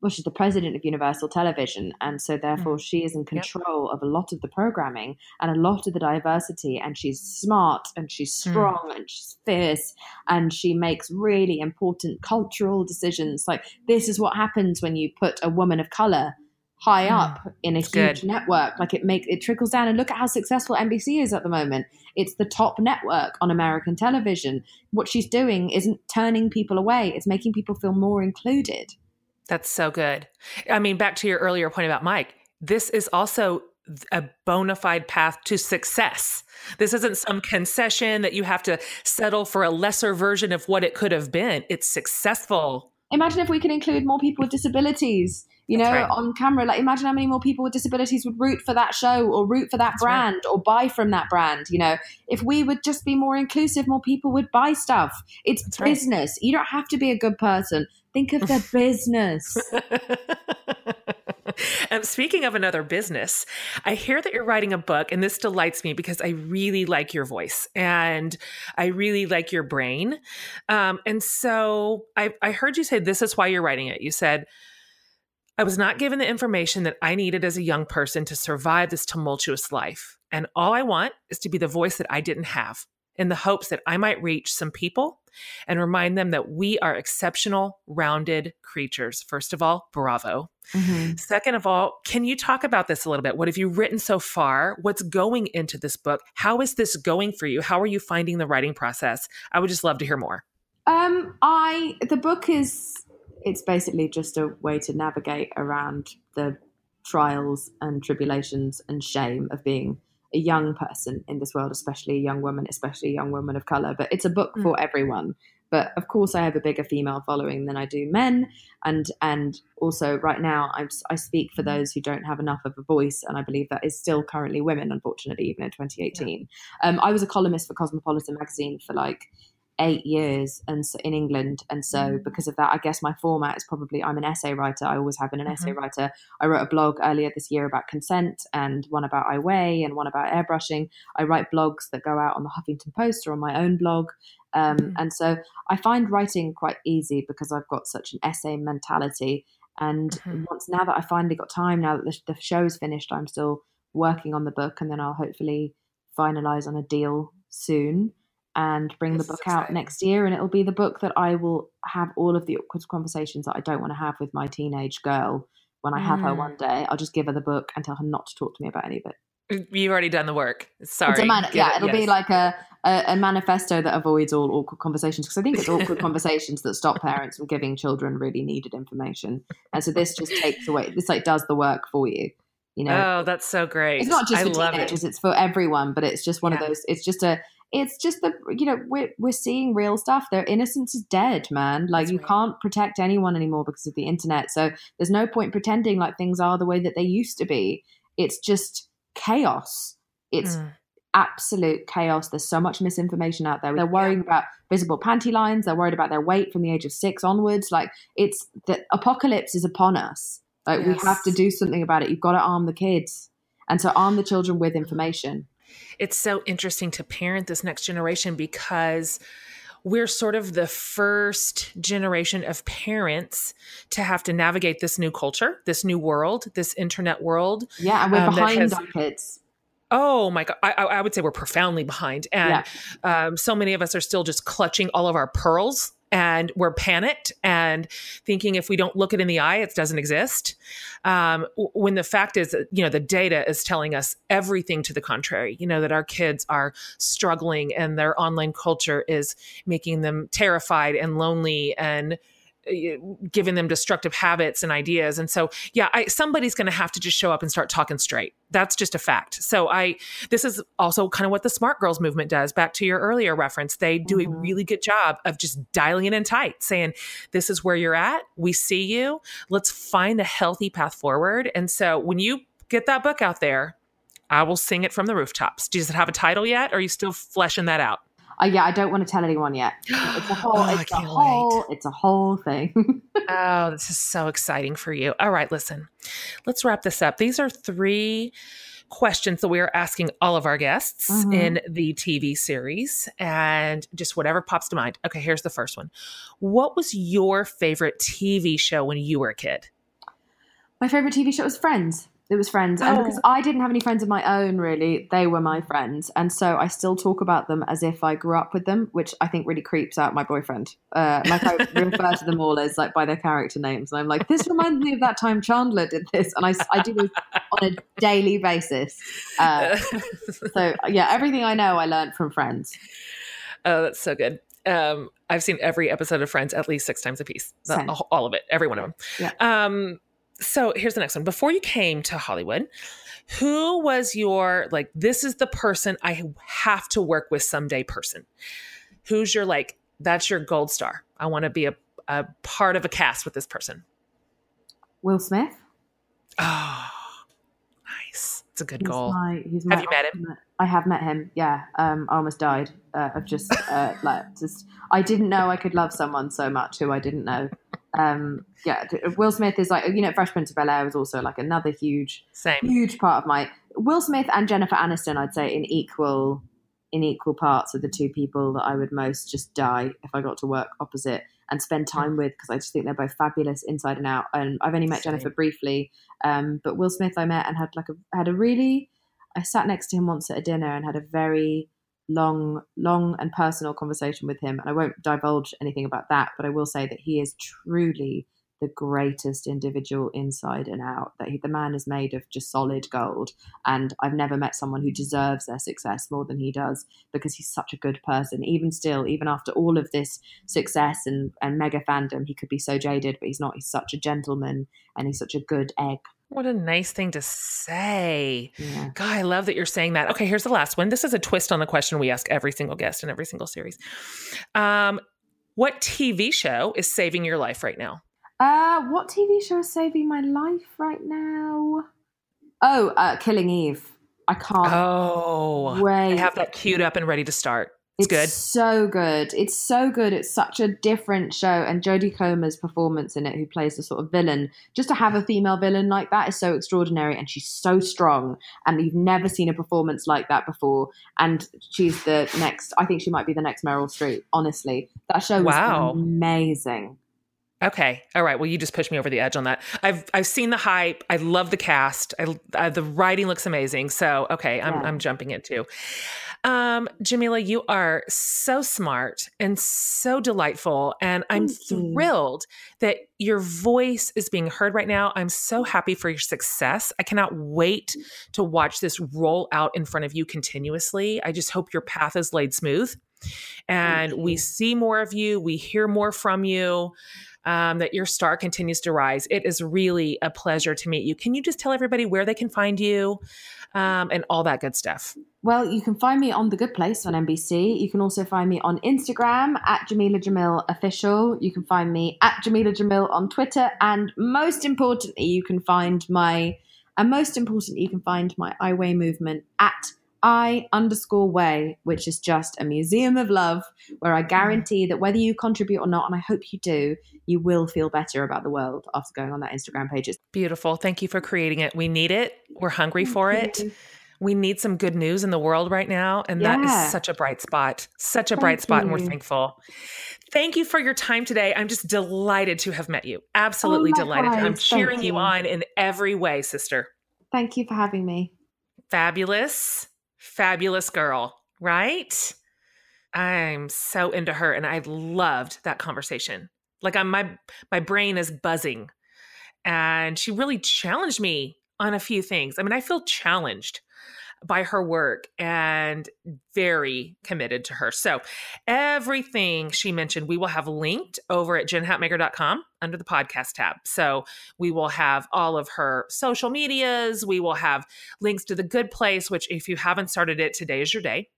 well, she's the president of Universal Television, and so therefore mm. she is in control yep. of a lot of the programming and a lot of the diversity. And she's smart and she's mm. strong mm. and she's fierce and she makes really important cultural decisions. Like this is what happens when you put a woman of color high mm. up in a huge good. network. Like it make it trickles down. And look at how successful NBC is at the moment. It's the top network on American television. What she's doing isn't turning people away. It's making people feel more included. That's so good. I mean, back to your earlier point about Mike, this is also a bona fide path to success. This isn't some concession that you have to settle for a lesser version of what it could have been. It's successful. Imagine if we could include more people with disabilities, you That's know, right. on camera. Like, imagine how many more people with disabilities would root for that show or root for that That's brand right. or buy from that brand. You know, if we would just be more inclusive, more people would buy stuff. It's That's business. Right. You don't have to be a good person. Think of the business. um, speaking of another business, I hear that you're writing a book, and this delights me because I really like your voice and I really like your brain. Um, and so I, I heard you say this is why you're writing it. You said, I was not given the information that I needed as a young person to survive this tumultuous life. And all I want is to be the voice that I didn't have in the hopes that I might reach some people and remind them that we are exceptional, rounded creatures. First of all, bravo. Mm-hmm. Second of all, can you talk about this a little bit? What have you written so far? What's going into this book? How is this going for you? How are you finding the writing process? I would just love to hear more. Um, I the book is it's basically just a way to navigate around the trials and tribulations and shame of being a young person in this world, especially a young woman, especially a young woman of color. But it's a book mm. for everyone. But of course, I have a bigger female following than I do men, and and also right now I'm, I speak for those who don't have enough of a voice, and I believe that is still currently women, unfortunately, even in 2018. Yeah. Um, I was a columnist for Cosmopolitan magazine for like eight years and so in England. And so mm. because of that, I guess my format is probably I'm an essay writer. I always have been an mm-hmm. essay writer. I wrote a blog earlier this year about consent and one about I Weigh and one about airbrushing. I write blogs that go out on the Huffington Post or on my own blog. Um, mm-hmm. And so I find writing quite easy because I've got such an essay mentality. And mm-hmm. once now that I finally got time, now that the, the show's finished, I'm still working on the book and then I'll hopefully finalize on a deal soon and bring this the book out next year. And it'll be the book that I will have all of the awkward conversations that I don't want to have with my teenage girl when I have mm. her one mm. day. I'll just give her the book and tell her not to talk to me about any of it. You've already done the work. Sorry. Man- yeah, it'll yes. be like a, a, a, manifesto that avoids all awkward conversations because I think it's awkward conversations that stop parents from giving children really needed information. And so this just takes away, this like does the work for you. You know, oh, that's so great. It's not just I for teenagers; it. it's for everyone. But it's just one yeah. of those. It's just a it's just the you know we're we're seeing real stuff. Their innocence is dead, man. Like That's you right. can't protect anyone anymore because of the internet. So there's no point pretending like things are the way that they used to be. It's just chaos. It's mm. absolute chaos. There's so much misinformation out there. They're worrying yeah. about visible panty lines. They're worried about their weight from the age of six onwards. Like it's the apocalypse is upon us. Like yes. we have to do something about it. You've got to arm the kids. And so arm the children with information it's so interesting to parent this next generation because we're sort of the first generation of parents to have to navigate this new culture, this new world, this internet world. Yeah, and we're um, behind has, our kids. Oh my God. I, I, would say we're profoundly behind. And yeah. um, so many of us are still just clutching all of our pearls and we're panicked and thinking if we don't look it in the eye, it doesn't exist. Um, when the fact is, you know, the data is telling us everything to the contrary. You know that our kids are struggling and their online culture is making them terrified and lonely and giving them destructive habits and ideas. And so, yeah, I, somebody's going to have to just show up and start talking straight. That's just a fact. So I, this is also kind of what the smart girls movement does. Back to your earlier reference, they do mm-hmm. a really good job of just dialing it in tight, saying, this is where you're at. We see you. Let's find a healthy path forward. And so when you get that book out there, I will sing it from the rooftops. Does it have a title yet? Or are you still fleshing that out? Uh, yeah, I don't want to tell anyone yet. It's a whole. oh, it's a whole. Wait. It's a whole thing. oh, this is so exciting for you. All right, listen, let's wrap this up. These are three questions that we are asking all of our guests mm-hmm. in the TV series and just whatever pops to mind. Okay, here's the first one. What was your favorite TV show when you were a kid? My favorite TV show was Friends. It was friends. And because oh. I didn't have any friends of my own, really, they were my friends. And so I still talk about them as if I grew up with them, which I think really creeps out my boyfriend. Uh, like I refer to them all as like by their character names. And I'm like, this reminds me of that time Chandler did this. And I, I do this on a daily basis. Uh, so yeah, everything I know I learned from friends. Oh, that's so good. Um, I've seen every episode of Friends at least six times a piece. All of it, every one of them. Yeah. Um, so here's the next one. Before you came to Hollywood, who was your like this is the person I have to work with someday person? Who's your like that's your gold star. I want to be a, a part of a cast with this person. Will Smith. Oh, nice. It's a good he's goal. My, my have you met him? I have met him. Yeah. Um, I almost died uh, of just uh, like just. I didn't know I could love someone so much who I didn't know um yeah will smith is like you know fresh prince of bel air was also like another huge Same. huge part of my will smith and jennifer aniston i'd say in equal in equal parts are the two people that i would most just die if i got to work opposite and spend time with because i just think they're both fabulous inside and out and i've only met Same. jennifer briefly um but will smith i met and had like a had a really i sat next to him once at a dinner and had a very long, long and personal conversation with him. And I won't divulge anything about that, but I will say that he is truly the greatest individual inside and out. That he, the man is made of just solid gold, and I've never met someone who deserves their success more than he does because he's such a good person. Even still, even after all of this success and and mega fandom, he could be so jaded, but he's not. He's such a gentleman, and he's such a good egg. What a nice thing to say. Yeah. God, I love that you're saying that. Okay, here's the last one. This is a twist on the question we ask every single guest in every single series. Um, what TV show is saving your life right now? Uh, what TV show is saving my life right now? Oh, uh, Killing Eve. I can't. Oh, wait. I have that queued up and ready to start. It's, it's good. so good. It's so good. It's such a different show. And Jodie Comer's performance in it, who plays the sort of villain, just to have a female villain like that is so extraordinary. And she's so strong. And you've never seen a performance like that before. And she's the next, I think she might be the next Meryl Streep, honestly. That show was wow. amazing. Okay. All right. Well, you just pushed me over the edge on that. I've I've seen the hype. I love the cast. I, I the writing looks amazing. So okay, I'm yeah. I'm jumping it too. Um, Jameela, you are so smart and so delightful. And I'm thrilled that your voice is being heard right now. I'm so happy for your success. I cannot wait to watch this roll out in front of you continuously. I just hope your path is laid smooth and we see more of you, we hear more from you. Um, that your star continues to rise. It is really a pleasure to meet you. Can you just tell everybody where they can find you um, and all that good stuff? Well, you can find me on The Good Place on NBC. You can also find me on Instagram at Jameela Jamil Official. You can find me at Jameela Jamil on Twitter. And most importantly, you can find my, and most importantly, you can find my I Weigh movement at I underscore weigh, which is just a museum of love where I guarantee that whether you contribute or not, and I hope you do, you will feel better about the world after going on that Instagram page. It's Beautiful. Thank you for creating it. We need it. We're hungry Thank for you. it we need some good news in the world right now. And yeah. that is such a bright spot, such a Thank bright spot. You. And we're thankful. Thank you for your time today. I'm just delighted to have met you. Oh, Absolutely oh delighted. I'm cheering you. you on in every way, sister. Thank you for having me. Fabulous, fabulous girl, right? I'm so into her and I loved that conversation. Like I'm my my brain is buzzing. And she really challenged me on a few things. I mean, I feel challenged by her work and very committed to her. So, everything she mentioned, we will have linked over at jenhatmaker.com under the podcast tab. So, we will have all of her social medias. We will have links to the good place, which, if you haven't started it, today is your day.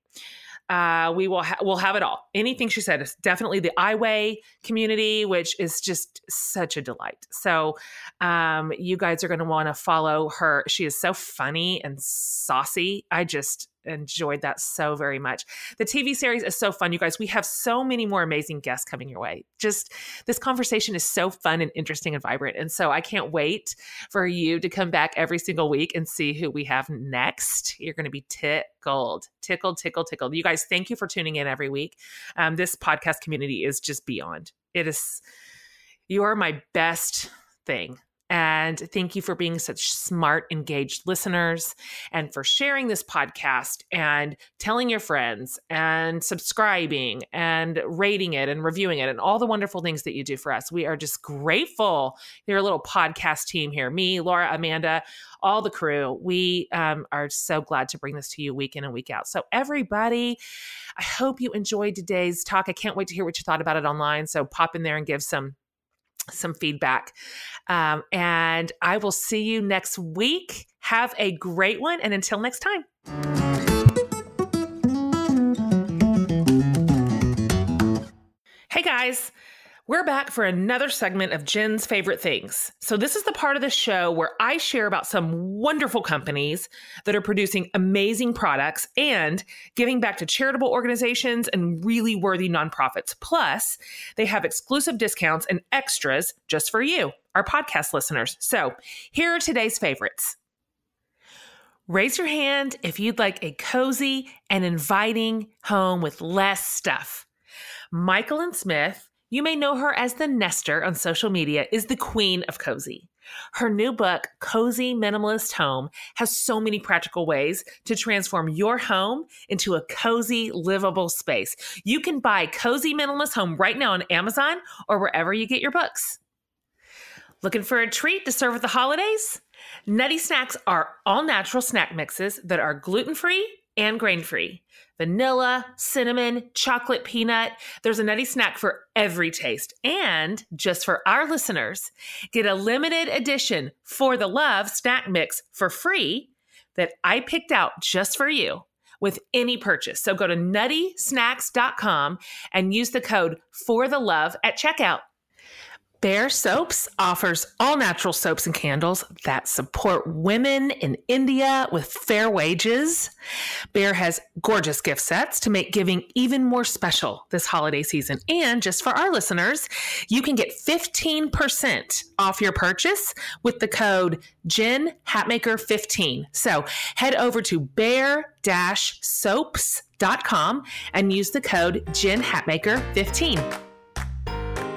Uh, we will ha- we'll have it all. Anything she said is definitely the I Weigh community, which is just such a delight. So, um, you guys are going to want to follow her. She is so funny and saucy. I just enjoyed that so very much. The TV series is so fun, you guys. We have so many more amazing guests coming your way. Just this conversation is so fun and interesting and vibrant. And so I can't wait for you to come back every single week and see who we have next. You're going to be tickled, tickled, tickled, tickled. You guys, thank you for tuning in every week. Um, this podcast community is just beyond. It is, you are my best thing and thank you for being such smart, engaged listeners and for sharing this podcast and telling your friends and subscribing and rating it and reviewing it and all the wonderful things that you do for us. We are just grateful. You're a little podcast team here me, Laura, Amanda, all the crew. We um, are so glad to bring this to you week in and week out. So, everybody, I hope you enjoyed today's talk. I can't wait to hear what you thought about it online. So, pop in there and give some some feedback. Um, and I will see you next week. Have a great one. And until next time. Hey guys. We're back for another segment of Jen's favorite things. So, this is the part of the show where I share about some wonderful companies that are producing amazing products and giving back to charitable organizations and really worthy nonprofits. Plus, they have exclusive discounts and extras just for you, our podcast listeners. So, here are today's favorites. Raise your hand if you'd like a cozy and inviting home with less stuff. Michael and Smith you may know her as the Nester on social media, is the queen of cozy. Her new book, Cozy Minimalist Home, has so many practical ways to transform your home into a cozy, livable space. You can buy Cozy Minimalist Home right now on Amazon or wherever you get your books. Looking for a treat to serve at the holidays? Nutty Snacks are all natural snack mixes that are gluten free and grain free vanilla, cinnamon, chocolate, peanut. There's a nutty snack for every taste. And just for our listeners, get a limited edition for the Love snack mix for free that I picked out just for you with any purchase. So go to nuttysnacks.com and use the code for the love at checkout. Bare Soaps offers all natural soaps and candles that support women in India with fair wages. Bare has gorgeous gift sets to make giving even more special this holiday season. And just for our listeners, you can get 15% off your purchase with the code Jen Hatmaker 15. So head over to bare-soaps.com and use the code Jen Hatmaker 15.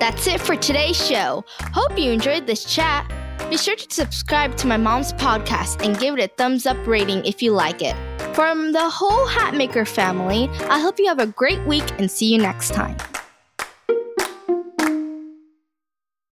That's it for today's show. Hope you enjoyed this chat. Be sure to subscribe to my mom's podcast and give it a thumbs up rating if you like it. From the whole Hatmaker family, I hope you have a great week and see you next time.